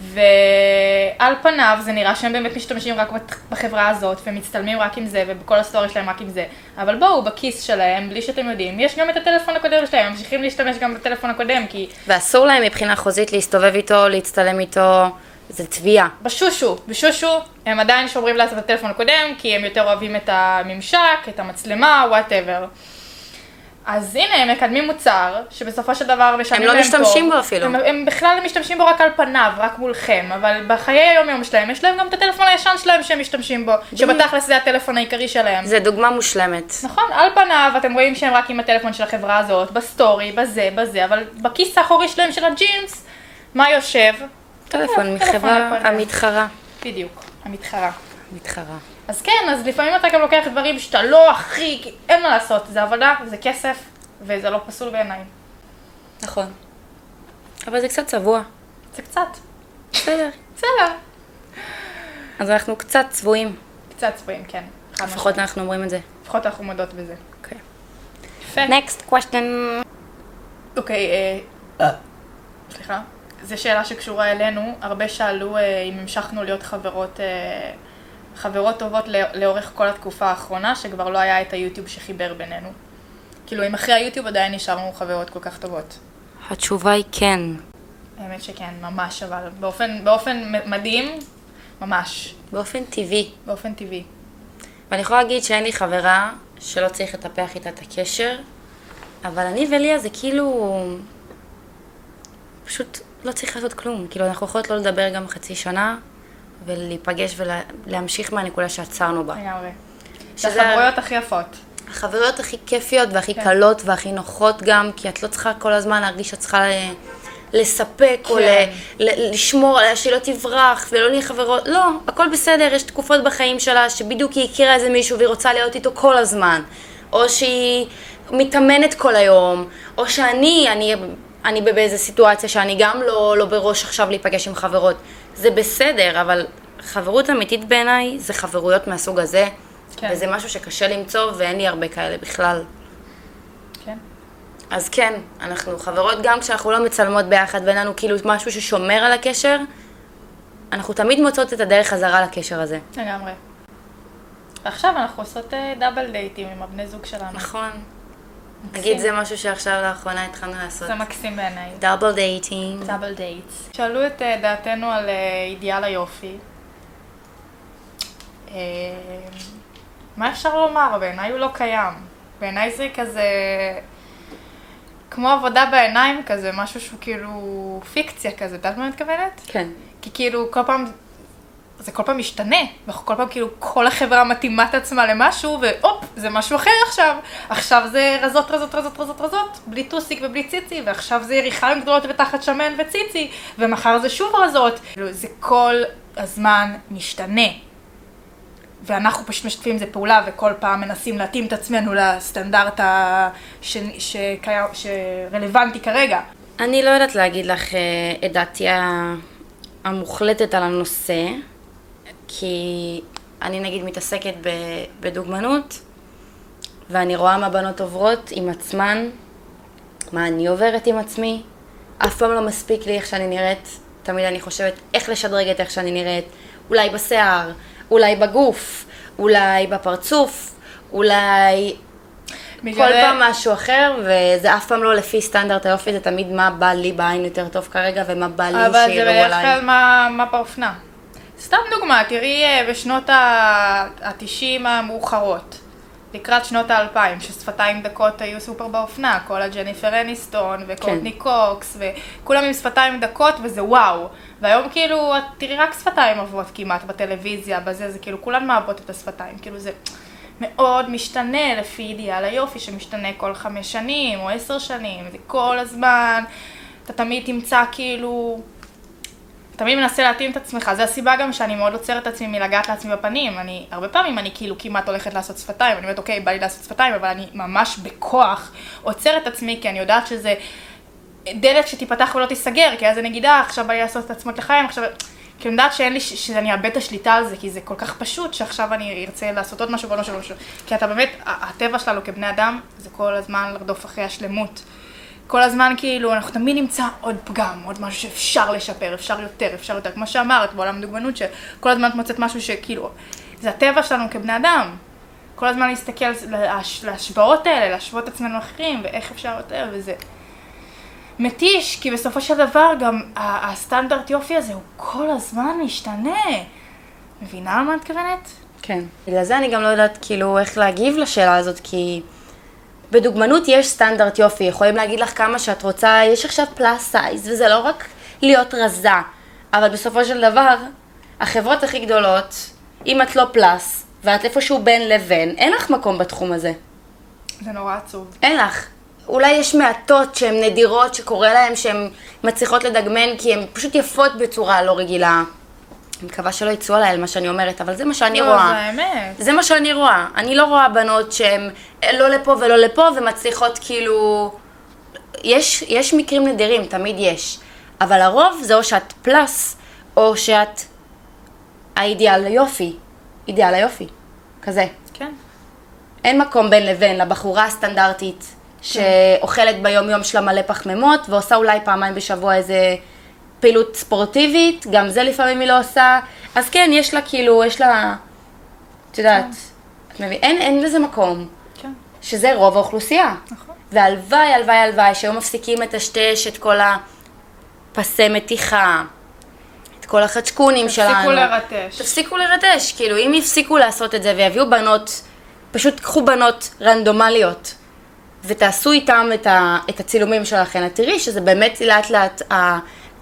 Speaker 1: ועל פניו זה נראה שהם באמת משתמשים רק בחברה הזאת ומצטלמים רק עם זה ובכל הסטורי שלהם רק עם זה אבל בואו בכיס שלהם בלי שאתם יודעים יש גם את הטלפון הקודם שלהם הם ממשיכים להשתמש גם בטלפון הקודם כי
Speaker 2: ואסור להם מבחינה חוזית להסתובב איתו, להצטלם איתו, זה תביעה.
Speaker 1: בשושו, בשושו הם עדיין שומרים לעצמם את הטלפון הקודם כי הם יותר אוהבים את הממשק, את המצלמה, whatever. אז הנה הם מקדמים מוצר שבסופו של דבר משלמים
Speaker 2: הם לא
Speaker 1: להם
Speaker 2: משתמשים
Speaker 1: טוב.
Speaker 2: בו אפילו.
Speaker 1: הם, הם בכלל משתמשים בו רק על פניו, רק מולכם, אבל בחיי היום יום שלהם יש להם גם את הטלפון הישן שלהם שהם משתמשים בו, שבתכלס זה הטלפון העיקרי שלהם.
Speaker 2: זה דוגמה מושלמת.
Speaker 1: נכון, על פניו אתם רואים שהם רק עם הטלפון של החברה הזאת, בסטורי, בזה, בזה, אבל בכיס האחורי שלהם של הג'ינס, מה יושב?
Speaker 2: טלפון
Speaker 1: טלפון
Speaker 2: מחברה. המתחרה.
Speaker 1: בדיוק, המתחרה.
Speaker 2: מתחרה.
Speaker 1: אז כן, אז לפעמים אתה גם לוקח דברים שאתה לא הכי, כי אין מה לעשות, זה עבודה, זה כסף, וזה לא פסול בעיניי.
Speaker 2: נכון. אבל זה קצת צבוע.
Speaker 1: זה קצת.
Speaker 2: בסדר.
Speaker 1: בסדר.
Speaker 2: אז אנחנו קצת צבועים.
Speaker 1: קצת צבועים, כן.
Speaker 2: לפחות. אנחנו אומרים את זה.
Speaker 1: לפחות אנחנו מודות בזה.
Speaker 2: אוקיי.
Speaker 1: יפה.
Speaker 2: next question.
Speaker 1: אוקיי, אה, סליחה. זו שאלה שקשורה אלינו. הרבה שאלו אה, אם המשכנו להיות חברות, אה, חברות טובות לא- לאורך כל התקופה האחרונה, שכבר לא היה את היוטיוב שחיבר בינינו. כאילו, אם אחרי היוטיוב עדיין נשארנו חברות כל כך טובות.
Speaker 2: התשובה היא כן.
Speaker 1: האמת שכן, ממש, אבל באופן, באופן מדהים, ממש,
Speaker 2: באופן טבעי.
Speaker 1: באופן טבעי.
Speaker 2: ואני יכולה להגיד שאין לי חברה שלא צריך לטפח איתה את הקשר, אבל אני וליה זה כאילו... פשוט לא צריך לעשות כלום. כאילו, אנחנו יכולות לא לדבר גם חצי שנה, ולהיפגש ולהמשיך מהנקודה שעצרנו בה.
Speaker 1: לגמרי. זה
Speaker 2: שזה-
Speaker 1: החברויות הכי יפות.
Speaker 2: החוויות הכי כיפיות והכי
Speaker 1: כן.
Speaker 2: קלות והכי נוחות גם, כי את לא צריכה כל הזמן להרגיש שאת צריכה לספק או ל-
Speaker 1: כן.
Speaker 2: ל- לשמור עליה שהיא לא תברח ולא נהיה חברות, לא, הכל בסדר, יש תקופות בחיים שלה שבדיוק היא הכירה איזה מישהו והיא רוצה להיות איתו כל הזמן, או שהיא מתאמנת כל היום, או שאני, אני, אני באיזה סיטואציה שאני גם לא, לא בראש עכשיו להיפגש עם חברות, זה בסדר, אבל חברות אמיתית בעיניי זה חברויות מהסוג הזה,
Speaker 1: כן.
Speaker 2: וזה משהו שקשה למצוא ואין לי הרבה כאלה בכלל.
Speaker 1: כן.
Speaker 2: אז כן, אנחנו חברות גם כשאנחנו לא מצלמות ביחד ואין לנו כאילו משהו ששומר על הקשר, אנחנו תמיד מוצאות את הדרך חזרה לקשר הזה.
Speaker 1: לגמרי. ועכשיו אנחנו עושות אה, double דייטים עם הבני זוג שלנו.
Speaker 2: נכון. נגיד זה משהו שעכשיו לאחרונה התחלנו לעשות.
Speaker 1: זה מקסים בעיניי.
Speaker 2: double dating.
Speaker 1: double dates. שאלו את אה, דעתנו על אה, אידיאל היופי. אה, מה אפשר לומר? בעיניי הוא לא קיים. בעיניי זה כזה... כמו עבודה בעיניים כזה, משהו שהוא כאילו פיקציה כזה, את יודעת מה אני מתכוונת?
Speaker 2: כן.
Speaker 1: כי כאילו כל פעם זה כל פעם משתנה, ואנחנו כל פעם כאילו, כל החברה מתאימה את עצמה למשהו, והופ, זה משהו אחר עכשיו. עכשיו זה רזות, רזות, רזות, רזות, רזות, בלי טוסיק ובלי ציצי, ועכשיו זה יריחיים גדולות ותחת שמן וציצי, ומחר זה שוב רזות. כאילו, זה כל הזמן משתנה. ואנחנו פשוט משתפים עם זה פעולה, וכל פעם מנסים להתאים את עצמנו לסטנדרט ה... ש... שקיים... שרלוונטי כרגע.
Speaker 2: אני לא יודעת להגיד לך אה, את דעתי המוחלטת על הנושא, כי אני נגיד מתעסקת בדוגמנות, ואני רואה מה בנות עוברות עם עצמן, מה אני עוברת עם עצמי. אף פעם לא מספיק לי איך שאני נראית, תמיד אני חושבת איך לשדרג את איך שאני נראית, אולי בשיער, אולי בגוף, אולי בפרצוף, אולי כל פעם משהו אחר, וזה אף פעם לא לפי סטנדרט היופי, זה תמיד מה בא לי בעין יותר טוב כרגע, ומה בא לי שיראו עליי.
Speaker 1: אבל זה בדרך כלל מה, מה באופנה. סתם דוגמה, תראי אה, בשנות ה-90 המאוחרות, לקראת שנות ה-2000, ששפתיים דקות היו סופר באופנה, כל הג'ניפר אניסטון וקורטני כן. קוקס, וכולם עם שפתיים דקות וזה וואו. והיום כאילו, את תראי רק שפתיים עוברות כמעט בטלוויזיה, בזה, זה כאילו, כולן מעבות את השפתיים, כאילו זה מאוד משתנה לפי אידיאל היופי, שמשתנה כל חמש שנים או עשר שנים, זה כל הזמן, אתה תמיד תמצא כאילו... תמיד מנסה להתאים את עצמך, זו הסיבה גם שאני מאוד עוצרת את עצמי מלגעת לעצמי בפנים. אני, הרבה פעמים אני כאילו כמעט הולכת לעשות שפתיים, אני אומרת, אוקיי, בא לי לעשות שפתיים, אבל אני ממש בכוח עוצרת את עצמי, כי אני יודעת שזה דלת שתיפתח ולא תיסגר, כי אז אני אגיד, אה, עכשיו בא לי לעשות את עצמות לחיים, עכשיו... כי אני יודעת שאין לי, שאני אאבד את השליטה על זה, כי זה כל כך פשוט, שעכשיו אני ארצה לעשות עוד משהו משהו ועוד משהו. כי אתה באמת, הטבע שלנו כבני אדם, זה כל הזמן לרדוף אחרי השלמות. כל הזמן כאילו, אנחנו תמיד נמצא עוד פגם, עוד משהו שאפשר לשפר, אפשר יותר, אפשר יותר. כמו שאמרת, בעולם הדוגמנות, שכל הזמן את מוצאת משהו שכאילו, זה הטבע שלנו כבני אדם. כל הזמן להסתכל להשוואות האלה, להשוות את עצמנו אחרים, ואיך אפשר יותר, וזה מתיש, כי בסופו של דבר גם הסטנדרט יופי הזה הוא כל הזמן משתנה. מבינה על מה את מתכוונת?
Speaker 2: כן. בגלל זה אני גם לא יודעת כאילו איך להגיב לשאלה הזאת, כי... בדוגמנות יש סטנדרט יופי, יכולים להגיד לך כמה שאת רוצה, יש עכשיו plus size, וזה לא רק להיות רזה, אבל בסופו של דבר, החברות הכי גדולות, אם את לא פלאס, ואת איפשהו בין לבין, אין לך מקום בתחום הזה.
Speaker 1: זה נורא עצוב.
Speaker 2: אין לך. אולי יש מעטות שהן נדירות, שקורה להן שהן מצליחות לדגמן, כי הן פשוט יפות בצורה לא רגילה. מקווה שלא יצאו עליי על מה שאני אומרת, אבל זה מה שאני
Speaker 1: לא,
Speaker 2: רואה.
Speaker 1: זה האמת.
Speaker 2: זה מה שאני רואה. אני לא רואה בנות שהן לא לפה ולא לפה ומצליחות כאילו... יש, יש מקרים נדירים, תמיד יש. אבל הרוב זה או שאת פלאס, או שאת האידיאל היופי. אידיאל היופי. כזה.
Speaker 1: כן.
Speaker 2: אין מקום בין לבין לבחורה הסטנדרטית, כן. שאוכלת ביום יום שלה מלא פחמימות, ועושה אולי פעמיים בשבוע איזה פעילות ספורטיבית, גם זה לפעמים היא לא עושה. אז כן, יש לה כאילו, יש לה, את יודעת, כן. את מבין, אין, אין לזה מקום.
Speaker 1: כן.
Speaker 2: שזה רוב האוכלוסייה.
Speaker 1: נכון.
Speaker 2: והלוואי, הלוואי, הלוואי, שהיו מפסיקים לטשטש את כל הפסי מתיחה, את כל החצ'קונים שלנו.
Speaker 1: תפסיקו לרטש.
Speaker 2: תפסיקו לרטש, כאילו, אם יפסיקו לעשות את זה ויביאו בנות, פשוט קחו בנות רנדומליות. ותעשו איתם את, ה, את הצילומים שלכם, את תראי שזה באמת לאט לאט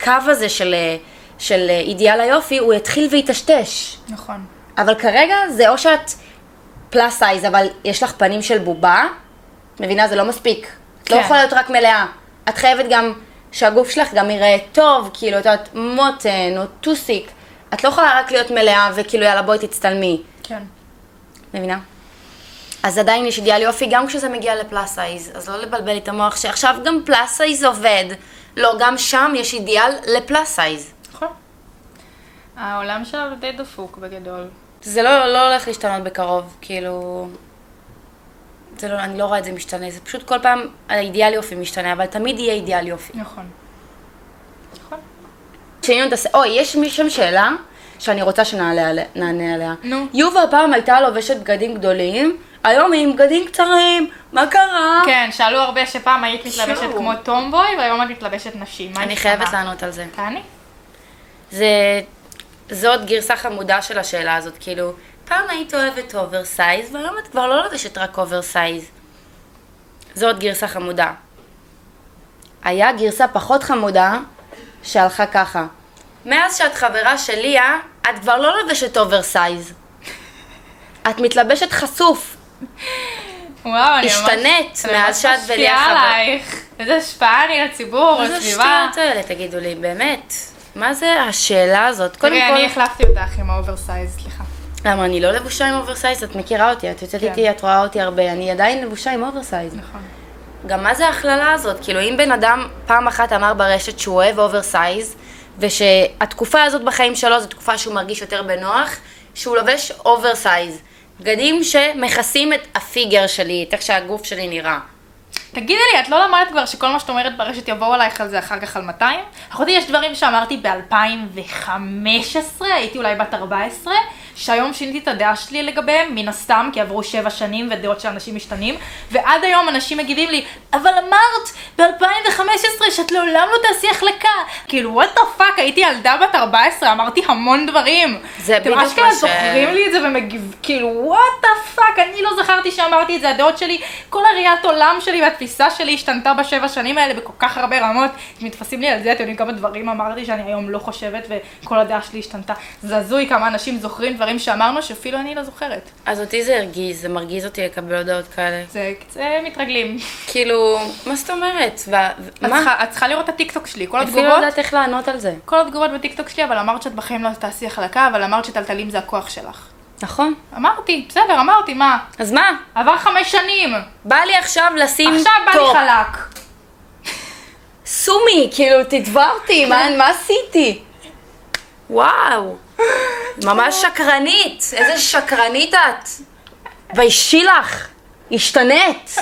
Speaker 2: הקו הזה של, של אידיאל היופי, הוא יתחיל ויטשטש.
Speaker 1: נכון.
Speaker 2: אבל כרגע זה או שאת plus size, אבל יש לך פנים של בובה, מבינה? זה לא מספיק. את לא
Speaker 1: כן.
Speaker 2: לא יכולה להיות רק מלאה. את חייבת גם שהגוף שלך גם יראה טוב, כאילו, את יודעת, מותן או טוסיק. את לא יכולה רק להיות מלאה וכאילו, יאללה, בואי תצטלמי.
Speaker 1: כן.
Speaker 2: מבינה? אז עדיין יש אידיאל יופי גם כשזה מגיע ל plus size, אז לא לבלבל את המוח שעכשיו גם plus size עובד. לא, גם שם יש אידיאל ל plus size.
Speaker 1: נכון. העולם שלנו די דפוק בגדול.
Speaker 2: זה לא, לא הולך להשתנות בקרוב, כאילו... זה לא, אני לא רואה את זה משתנה, זה פשוט כל פעם האידיאל יופי משתנה, אבל תמיד יהיה אידיאל יופי.
Speaker 1: נכון. נכון.
Speaker 2: הס... אוי, יש מי שם שאלה שאני רוצה שנענה עליה.
Speaker 1: נו.
Speaker 2: יובה פעם הייתה לובשת בגדים גדולים, היום היא עם בגדים קצרים, מה קרה?
Speaker 1: כן, שאלו הרבה שפעם היית מתלבשת. כמו tomboy, והיום את מתלבשת נשי.
Speaker 2: אני? חייבת לענות על זה.
Speaker 1: תעני.
Speaker 2: זה... זאת גרסה חמודה של השאלה הזאת, כאילו, פעם היית אוהבת oversize, והיום את כבר לא לובשת רק oversize. זאת גרסה חמודה. היה גרסה פחות חמודה, שהלכה ככה. מאז שאת חברה של ליה, את כבר לא לובשת oversize. את מתלבשת חשוף.
Speaker 1: וואו, אני ממש...
Speaker 2: השתנית מאז שאת
Speaker 1: משפיעה
Speaker 2: החבר-
Speaker 1: עלייך. איזה השפעה אני לציבור,
Speaker 2: איזה
Speaker 1: לסביבה.
Speaker 2: שטויות האלה, תגידו לי, באמת. מה זה השאלה הזאת? קודם
Speaker 1: תראי,
Speaker 2: כל,
Speaker 1: אני החלפתי אותך עם ה oversize, סליחה.
Speaker 2: למה אני לא לבושה עם oversize? את מכירה אותי, את יוצאת
Speaker 1: כן.
Speaker 2: איתי, את רואה אותי הרבה, אני עדיין לבושה עם oversize.
Speaker 1: נכון.
Speaker 2: גם מה זה ההכללה הזאת? כאילו, אם בן אדם פעם אחת אמר ברשת שהוא אוהב oversize, ושהתקופה הזאת בחיים שלו זו תקופה שהוא מרגיש יותר בנוח, שהוא לובש oversize. בגדים שמכסים את ה figure שלי, את איך שהגוף שלי נראה.
Speaker 1: תגידי לי, את לא למדת כבר שכל מה שאת אומרת ברשת יבואו עלייך על זה אחר כך על 200? אחותי, יש דברים שאמרתי ב-2015, הייתי אולי בת 14, שהיום שיניתי את הדעה שלי לגביהם, מן הסתם, כי עברו 7 שנים ודעות של אנשים משתנים, ועד היום אנשים מגיבים לי, אבל אמרת ב-2015 שאת לעולם לא תעשי החלקה. כאילו, what the fuck, הייתי ילדה בת 14, אמרתי המון דברים.
Speaker 2: זה
Speaker 1: אתם
Speaker 2: בדיוק
Speaker 1: אשכרה
Speaker 2: מה ש-
Speaker 1: זוכרים לי את זה ומגיב, כאילו, what the fuck, אני לא זכרתי שאמרתי את זה, הדעות שלי, כל הראיית עולם שלי והתפיסה שלי השתנתה בשבע שנים האלה בכל כך הרבה רמות. נתפסים לי על זה, אתם יודעים כמה דברים אמרתי שאני היום לא חושבת וכל הדעה שלי השתנתה. זה הזוי כמה אנשים זוכרים דברים שאמרנו שאפילו אני לא זוכרת.
Speaker 2: אז אותי זה הרגיז, זה מרגיז אותי לקבל הודעות כאלה.
Speaker 1: זה קצת מתרגלים.
Speaker 2: כאילו, מה זאת אומרת? ו- מה?
Speaker 1: את צריכה לראות את הטיקטוק שלי, כל
Speaker 2: אפילו לא
Speaker 1: התגובות,
Speaker 2: יודעת איך לענות על זה.
Speaker 1: כל התגובות בטיקטוק שלי, אבל אמרת שאת בחיים לא תעשי החלקה, אבל אמרת שתלתלים זה הכוח שלך.
Speaker 2: נכון.
Speaker 1: אמרתי, בסדר, אמרתי, מה?
Speaker 2: אז מה?
Speaker 1: עבר חמש שנים.
Speaker 2: בא לי עכשיו לשים
Speaker 1: עכשיו בא לי
Speaker 2: טופ.
Speaker 1: חלק.
Speaker 2: sue me, כאילו, תתבע אותי, מה, מה עשיתי? וואו, ממש שקרנית, איזה שקרנית את. תתביישי לך, השתנית.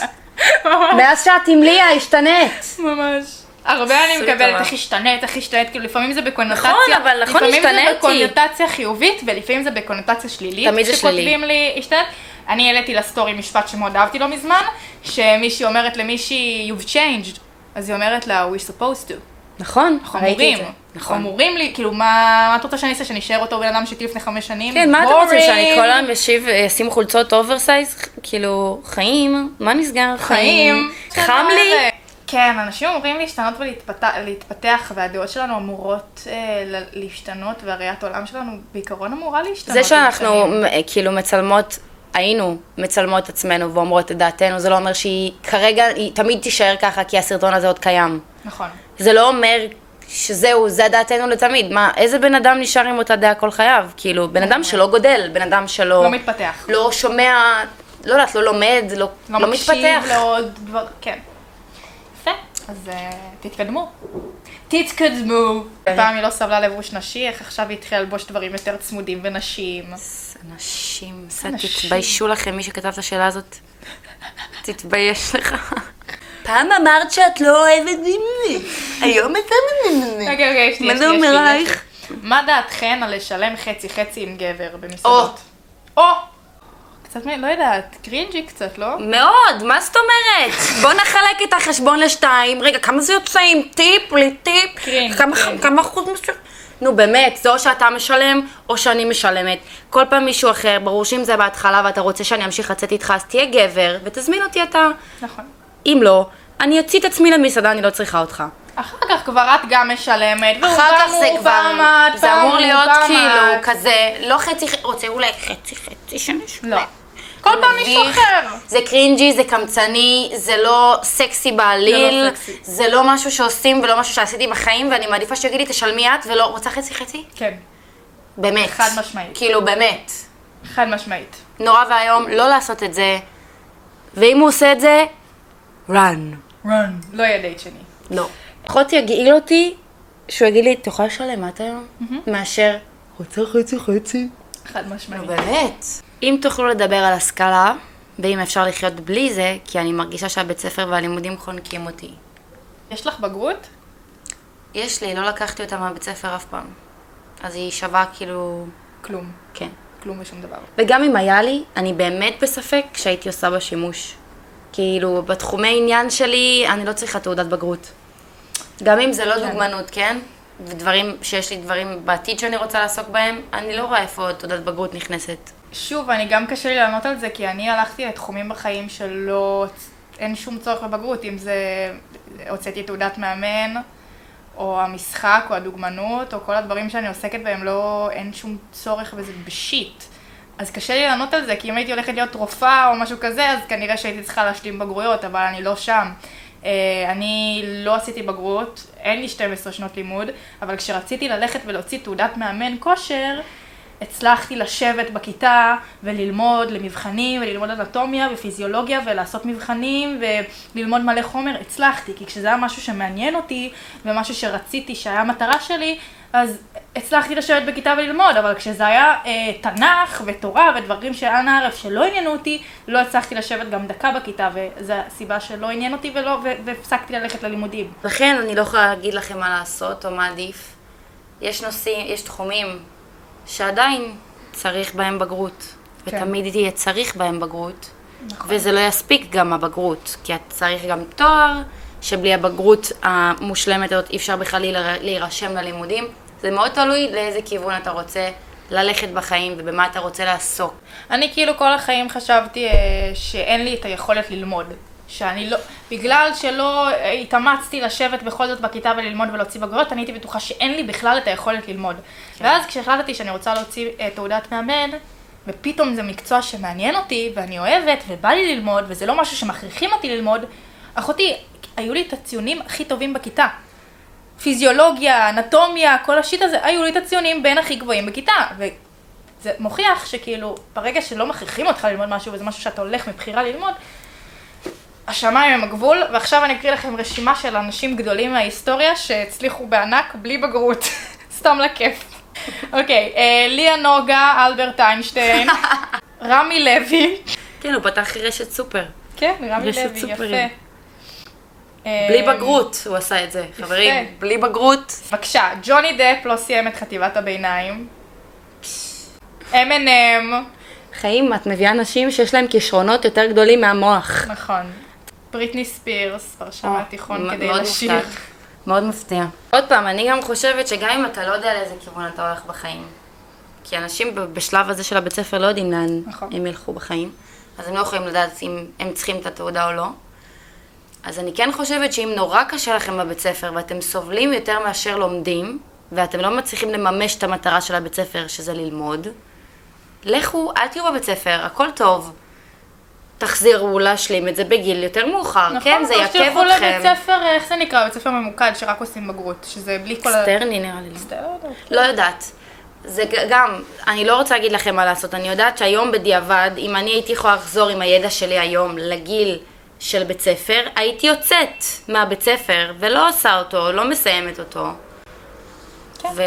Speaker 2: מאז שאת עם ליה, השתנית.
Speaker 1: ממש. הרבה אני מקבלת. איך השתנית, איך השתנית, כאילו לפעמים זה בקונוטציה,
Speaker 2: נכון, אבל נכון,
Speaker 1: לפעמים זה
Speaker 2: השתניתי.
Speaker 1: בקונוטציה חיובית ולפעמים זה בקונוטציה שלילית.
Speaker 2: תמיד זה שלילי.
Speaker 1: כשכותבים לי השתנית, אני העליתי לסטורי משפט שמאוד אהבתי לא מזמן, שמישהי אומרת למישהי you've changed, אז היא אומרת לה we supposed to.
Speaker 2: נכון, ראיתי את זה. נכון.
Speaker 1: אמורים לי, כאילו מה מה את רוצה שאני אעשה, שאני אשאר אותו בן אדם שהייתי לפני חמש שנים?
Speaker 2: כן, מה אתם רוצים, שאני. כל היום אשיב, אשים חולצות oversize? כאילו, חיים, מה נסגר?
Speaker 1: חיים.
Speaker 2: חם לי?
Speaker 1: כן, אנשים אמורים להשתנות ולהתפתח, להתפתח, והדעות שלנו אמורות אה, להשתנות, והראיית העולם שלנו בעיקרון אמורה להשתנות.
Speaker 2: זה שאנחנו. מ- כאילו מצלמות, היינו מצלמות עצמנו ואומרות את דעתנו, זה לא אומר שהיא כרגע, היא תמיד תישאר ככה כי הסרטון הזה עוד קיים.
Speaker 1: נכון.
Speaker 2: זה לא אומר שזהו, זה דעתנו לתמיד. מה, איזה בן אדם נשאר עם אותה דעה כל חייו? כאילו, בן אדם שלא גודל, בן אדם שלא...
Speaker 1: לא מתפתח.
Speaker 2: לא שומע, לא יודעת, לא לומד, לא,
Speaker 1: לא
Speaker 2: לא
Speaker 1: מקשיב
Speaker 2: מתפתח.
Speaker 1: לעוד דבר, כן. יפה, אז אה, תתקדמו. תתקדמו. פעם היא לא סבלה לבוש נשי, איך עכשיו היא התחילה ללבוש דברים יותר צמודים ונשים.
Speaker 2: אנשים. תתביישו לכם, מי שכתב את השאלה הזאת. תתבייש לך. פעם אמרת שאת לא אוהבת ממני, היום את
Speaker 1: אוקיי, אוקיי, יש לי,
Speaker 2: מה
Speaker 1: יש
Speaker 2: זה
Speaker 1: יש
Speaker 2: אומר
Speaker 1: לי.
Speaker 2: עלייך?
Speaker 1: מה דעתכן על לשלם חצי חצי עם גבר במסעדות? או! קצת, מ- לא יודעת, cringy קצת, לא?
Speaker 2: מאוד, מה זאת אומרת? בוא נחלק את החשבון לשתיים. רגע, כמה זה יוצא עם טיפ, בלי טיפ?
Speaker 1: cringe,
Speaker 2: כמה-
Speaker 1: cringe.
Speaker 2: כמה אחוז מסוים? נו באמת, זה או שאתה משלם, או שאני משלמת. כל פעם מישהו אחר, ברור שאם זה בהתחלה ואתה רוצה שאני אמשיך לצאת איתך, אז תהיה גבר, ותזמין אותי אתה.
Speaker 1: נכון.
Speaker 2: אם לא, אני אוציא את עצמי למסעדה, אני לא צריכה אותך.
Speaker 1: אחר כך כבר את גם משלמת, והוא
Speaker 2: אחר כך זה כבר,
Speaker 1: פעם את,
Speaker 2: זה
Speaker 1: פעם
Speaker 2: אמור להיות
Speaker 1: פעם
Speaker 2: כאילו. כזה, לא חצי, רוצה אולי חצי חצי שנשמע.
Speaker 1: לא. כל פעם מישהו אחר.
Speaker 2: זה קרינג'י, זה קמצני, זה לא סקסי בעליל,
Speaker 1: זה לא סקסי.
Speaker 2: זה לא משהו שעושים ולא משהו שעשיתי בחיים, ואני מעדיפה שיגיד לי, תשלמי את, ולא, רוצה חצי חצי?
Speaker 1: כן,
Speaker 2: באמת.
Speaker 1: חד משמעית.
Speaker 2: כאילו, באמת.
Speaker 1: חד משמעית.
Speaker 2: נורא ואיום לא לעשות את זה, ואם הוא עושה את זה, run.
Speaker 1: run. לא יהיה דייט שני.
Speaker 2: לא. פחות יגעיל אותי שהוא יגיד לי, את יכולה לשלם את היום? מאשר, רוצה חצי חצי?
Speaker 1: חד משמעית.
Speaker 2: באמת. אם תוכלו לדבר על השכלה, ואם אפשר לחיות בלי זה, כי אני מרגישה שהבית ספר והלימודים חונקים אותי.
Speaker 1: יש לך בגרות?
Speaker 2: יש לי, לא לקחתי אותה מהבית ספר אף פעם. אז היא שווה כאילו...
Speaker 1: כלום.
Speaker 2: כן.
Speaker 1: כלום ושום דבר.
Speaker 2: וגם אם היה לי, אני באמת בספק שהייתי עושה בה שימוש. כאילו, בתחומי עניין שלי, אני לא צריכה תעודת בגרות. גם אם זה לא
Speaker 1: כן.
Speaker 2: דוגמנות, כן? ודברים, שיש לי דברים בעתיד שאני רוצה לעסוק בהם, אני לא רואה איפה תעודת בגרות נכנסת.
Speaker 1: שוב, אני גם קשה לי לענות על זה, כי אני הלכתי לתחומים בחיים שלא... אין שום צורך בבגרות, אם זה... הוצאתי תעודת מאמן, או המשחק, או הדוגמנות, או כל הדברים שאני עוסקת בהם, לא, אין שום צורך בזה בשיט. אז קשה לי לענות על זה, כי אם הייתי הולכת להיות רופאה או משהו כזה, אז כנראה שהייתי צריכה להשלים בגרויות, אבל אני לא שם. אה, אני לא עשיתי בגרות, אין לי 12 שנות לימוד, אבל כשרציתי ללכת ולהוציא תעודת מאמן כושר, הצלחתי לשבת בכיתה וללמוד למבחנים וללמוד אנטומיה ופיזיולוגיה ולעשות מבחנים וללמוד מלא חומר, הצלחתי, כי כשזה היה משהו שמעניין אותי ומשהו שרציתי שהיה המטרה שלי, אז הצלחתי לשבת בכיתה וללמוד, אבל כשזה היה אה, תנ"ך ותורה ודברים של אנה ערף שלא עניינו אותי, לא הצלחתי לשבת גם דקה בכיתה, וזו הסיבה שלא עניין אותי ולא, והפסקתי ללכת ללימודים.
Speaker 2: לכן אני לא יכולה להגיד לכם מה לעשות או מה עדיף. יש נושאים, יש תחומים שעדיין צריך בהם בגרות,
Speaker 1: כן.
Speaker 2: ותמיד יהיה צריך בהם בגרות,
Speaker 1: נכון.
Speaker 2: וזה לא יספיק גם הבגרות, כי את צריך גם תואר, שבלי הבגרות המושלמת הזאת אי אפשר בכלל להיר- להירשם ללימודים. זה מאוד תלוי לאיזה כיוון אתה רוצה ללכת בחיים ובמה אתה רוצה לעסוק.
Speaker 1: אני כאילו כל החיים חשבתי אה, שאין לי את היכולת ללמוד. שאני לא, בגלל שלא התאמצתי לשבת בכל זאת בכיתה וללמוד ולהוציא בגרויות, אני הייתי בטוחה שאין לי בכלל את היכולת ללמוד.
Speaker 2: כן.
Speaker 1: ואז כשהחלטתי שאני רוצה להוציא אה, תעודת מאמן, ופתאום זה מקצוע שמעניין אותי, ואני אוהבת, ובא לי ללמוד, וזה לא משהו שמכריחים אותי ללמוד, אחותי, היו לי את הציונים הכי טובים בכיתה. פיזיולוגיה, אנטומיה, כל השיט הזה, היו לי את הציונים בין הכי גבוהים בכיתה. וזה מוכיח שכאילו, ברגע שלא מכריחים אותך ללמוד משהו, וזה משהו שאתה הולך מבחירה ללמוד, השמיים הם הגבול, ועכשיו אני אקריא לכם רשימה של אנשים גדולים מההיסטוריה שהצליחו בענק בלי בגרות, סתם לכיף. אוקיי, אה, ליה נוגה, אלברט איינשטיין, רמי לוי,
Speaker 2: כן, הוא פתח רשת סופר.
Speaker 1: כן, רמי לוי, יפה.
Speaker 2: סופרים.
Speaker 1: אה,
Speaker 2: בלי בגרות הוא עשה את זה, חברים. בלי בגרות.
Speaker 1: בבקשה, ג'וני דפ לא סיים את חטיבת הביניים. M&M,
Speaker 2: חיים, את מביאה אנשים שיש להם כישרונות יותר גדולים מהמוח.
Speaker 1: נכון. בריטני ספירס, פרשה
Speaker 2: או,
Speaker 1: מהתיכון כדי לשיר.
Speaker 2: מאוד מפתיע. עוד פעם, אני גם חושבת שגם אם אתה לא יודע לאיזה כיוון אתה הולך בחיים, כי אנשים בשלב הזה של הבית ספר לא יודעים לאן
Speaker 1: נכון.
Speaker 2: הם ילכו בחיים, אז הם לא יכולים לדעת אם הם צריכים את התעודה או לא. אז אני כן חושבת שאם נורא קשה לכם בבית ספר ואתם סובלים יותר מאשר לומדים, ואתם לא מצליחים לממש את המטרה של הבית ספר, שזה ללמוד, לכו, אל תהיו בבית ספר, הכל טוב. תחזרו להשלים את זה בגיל יותר מאוחר,
Speaker 1: נכון,
Speaker 2: כן, זה
Speaker 1: או
Speaker 2: יעכב
Speaker 1: שתלכו
Speaker 2: אתכם.
Speaker 1: לבית ספר, איך זה נקרא? בית ספר ממוקד, שרק עושים בגרות, שזה בלי כל ה...
Speaker 2: סטרני נראה לי.
Speaker 1: לא יודעת.
Speaker 2: לא יודעת. זה גם, אני לא רוצה להגיד לכם מה לעשות, אני יודעת שהיום בדיעבד, אם אני הייתי יכולה לחזור עם הידע שלי היום לגיל של בית ספר, הייתי יוצאת מהבית ספר ולא עושה אותו, לא מסיימת אותו.
Speaker 1: כן.
Speaker 2: ואני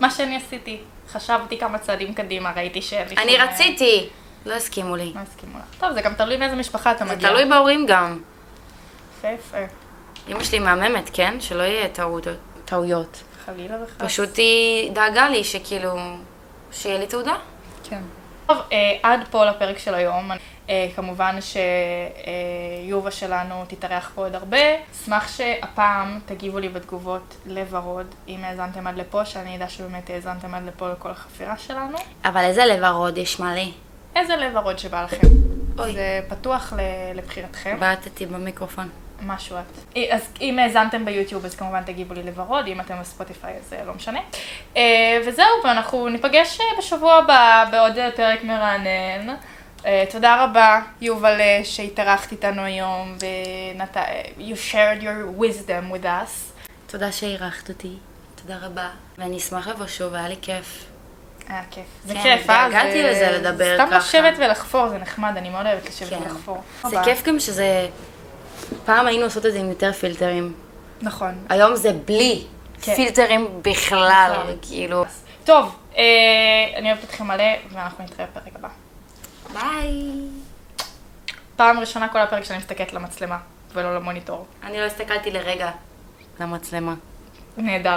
Speaker 1: מה שאני עשיתי, חשבתי כמה צעדים קדימה, ראיתי לי שום-
Speaker 2: רציתי, לא הסכימו לי.
Speaker 1: לא הסכימו לך. טוב, זה גם תלוי מאיזה משפחה אתה
Speaker 2: זה
Speaker 1: מגיע.
Speaker 2: תלוי בהורים גם.
Speaker 1: יפה יפה.
Speaker 2: אמא שלי מהממת, כן? שלא יהיה טעויות.
Speaker 1: חלילה וחס.
Speaker 2: פשוט היא דאגה לי שכאילו, שיהיה לי תעודה.
Speaker 1: כן. טוב, אה, עד פה לפרק של היום. אה, כמובן שיובה שלנו תתארח פה עוד הרבה. אשמח שהפעם תגיבו לי בתגובות לב ורוד, אם האזנתם עד לפה, שאני אדע שבאמת האזנתם עד לפה לכל החפירה שלנו.
Speaker 2: אבל איזה לב ורוד יש מלא.
Speaker 1: איזה לב ורוד שבא לכם.
Speaker 2: אוי.
Speaker 1: זה פתוח לבחירתכם.
Speaker 2: בעטתי במיקרופון.
Speaker 1: משהו את. אז אם האזנתם ביוטיוב, אז כמובן תגיבו לי לוורוד, אם אתם בספוטיפיי, אז אה, לא משנה. אה, וזהו, ואנחנו ניפגש אה, בשבוע הבא בעוד פרק מרענן. תודה רבה, יובל, שהתארחת איתנו היום, ונת... you shared your wisdom with us.
Speaker 2: תודה שאירחת אותי, תודה רבה. ואני אשמח לבוא שוב, היה לי כיף.
Speaker 1: היה כיף. זה
Speaker 2: כן,
Speaker 1: כיף, אה?
Speaker 2: התגעגעתי
Speaker 1: זה-
Speaker 2: לזה לדבר
Speaker 1: סתם
Speaker 2: ככה.
Speaker 1: לשבת ולחפור, זה נחמד, אני מאוד אוהבת לשבת
Speaker 2: כן.
Speaker 1: ולחפור.
Speaker 2: זה. כיף גם שזה... פעם היינו עושות את זה עם יותר פילטרים.
Speaker 1: נכון.
Speaker 2: היום זה בלי
Speaker 1: כן.
Speaker 2: פילטרים בכלל,
Speaker 1: בכלל.
Speaker 2: כאילו.
Speaker 1: טוב, אה, אני אוהבת אתכם מלא, ואנחנו נתראה בפרק הבא.
Speaker 2: ביי.
Speaker 1: פעם ראשונה כל הפרק שאני מסתכלת למצלמה, ולא למוניטור.
Speaker 2: אני לא הסתכלתי לרגע למצלמה.
Speaker 1: נהדר.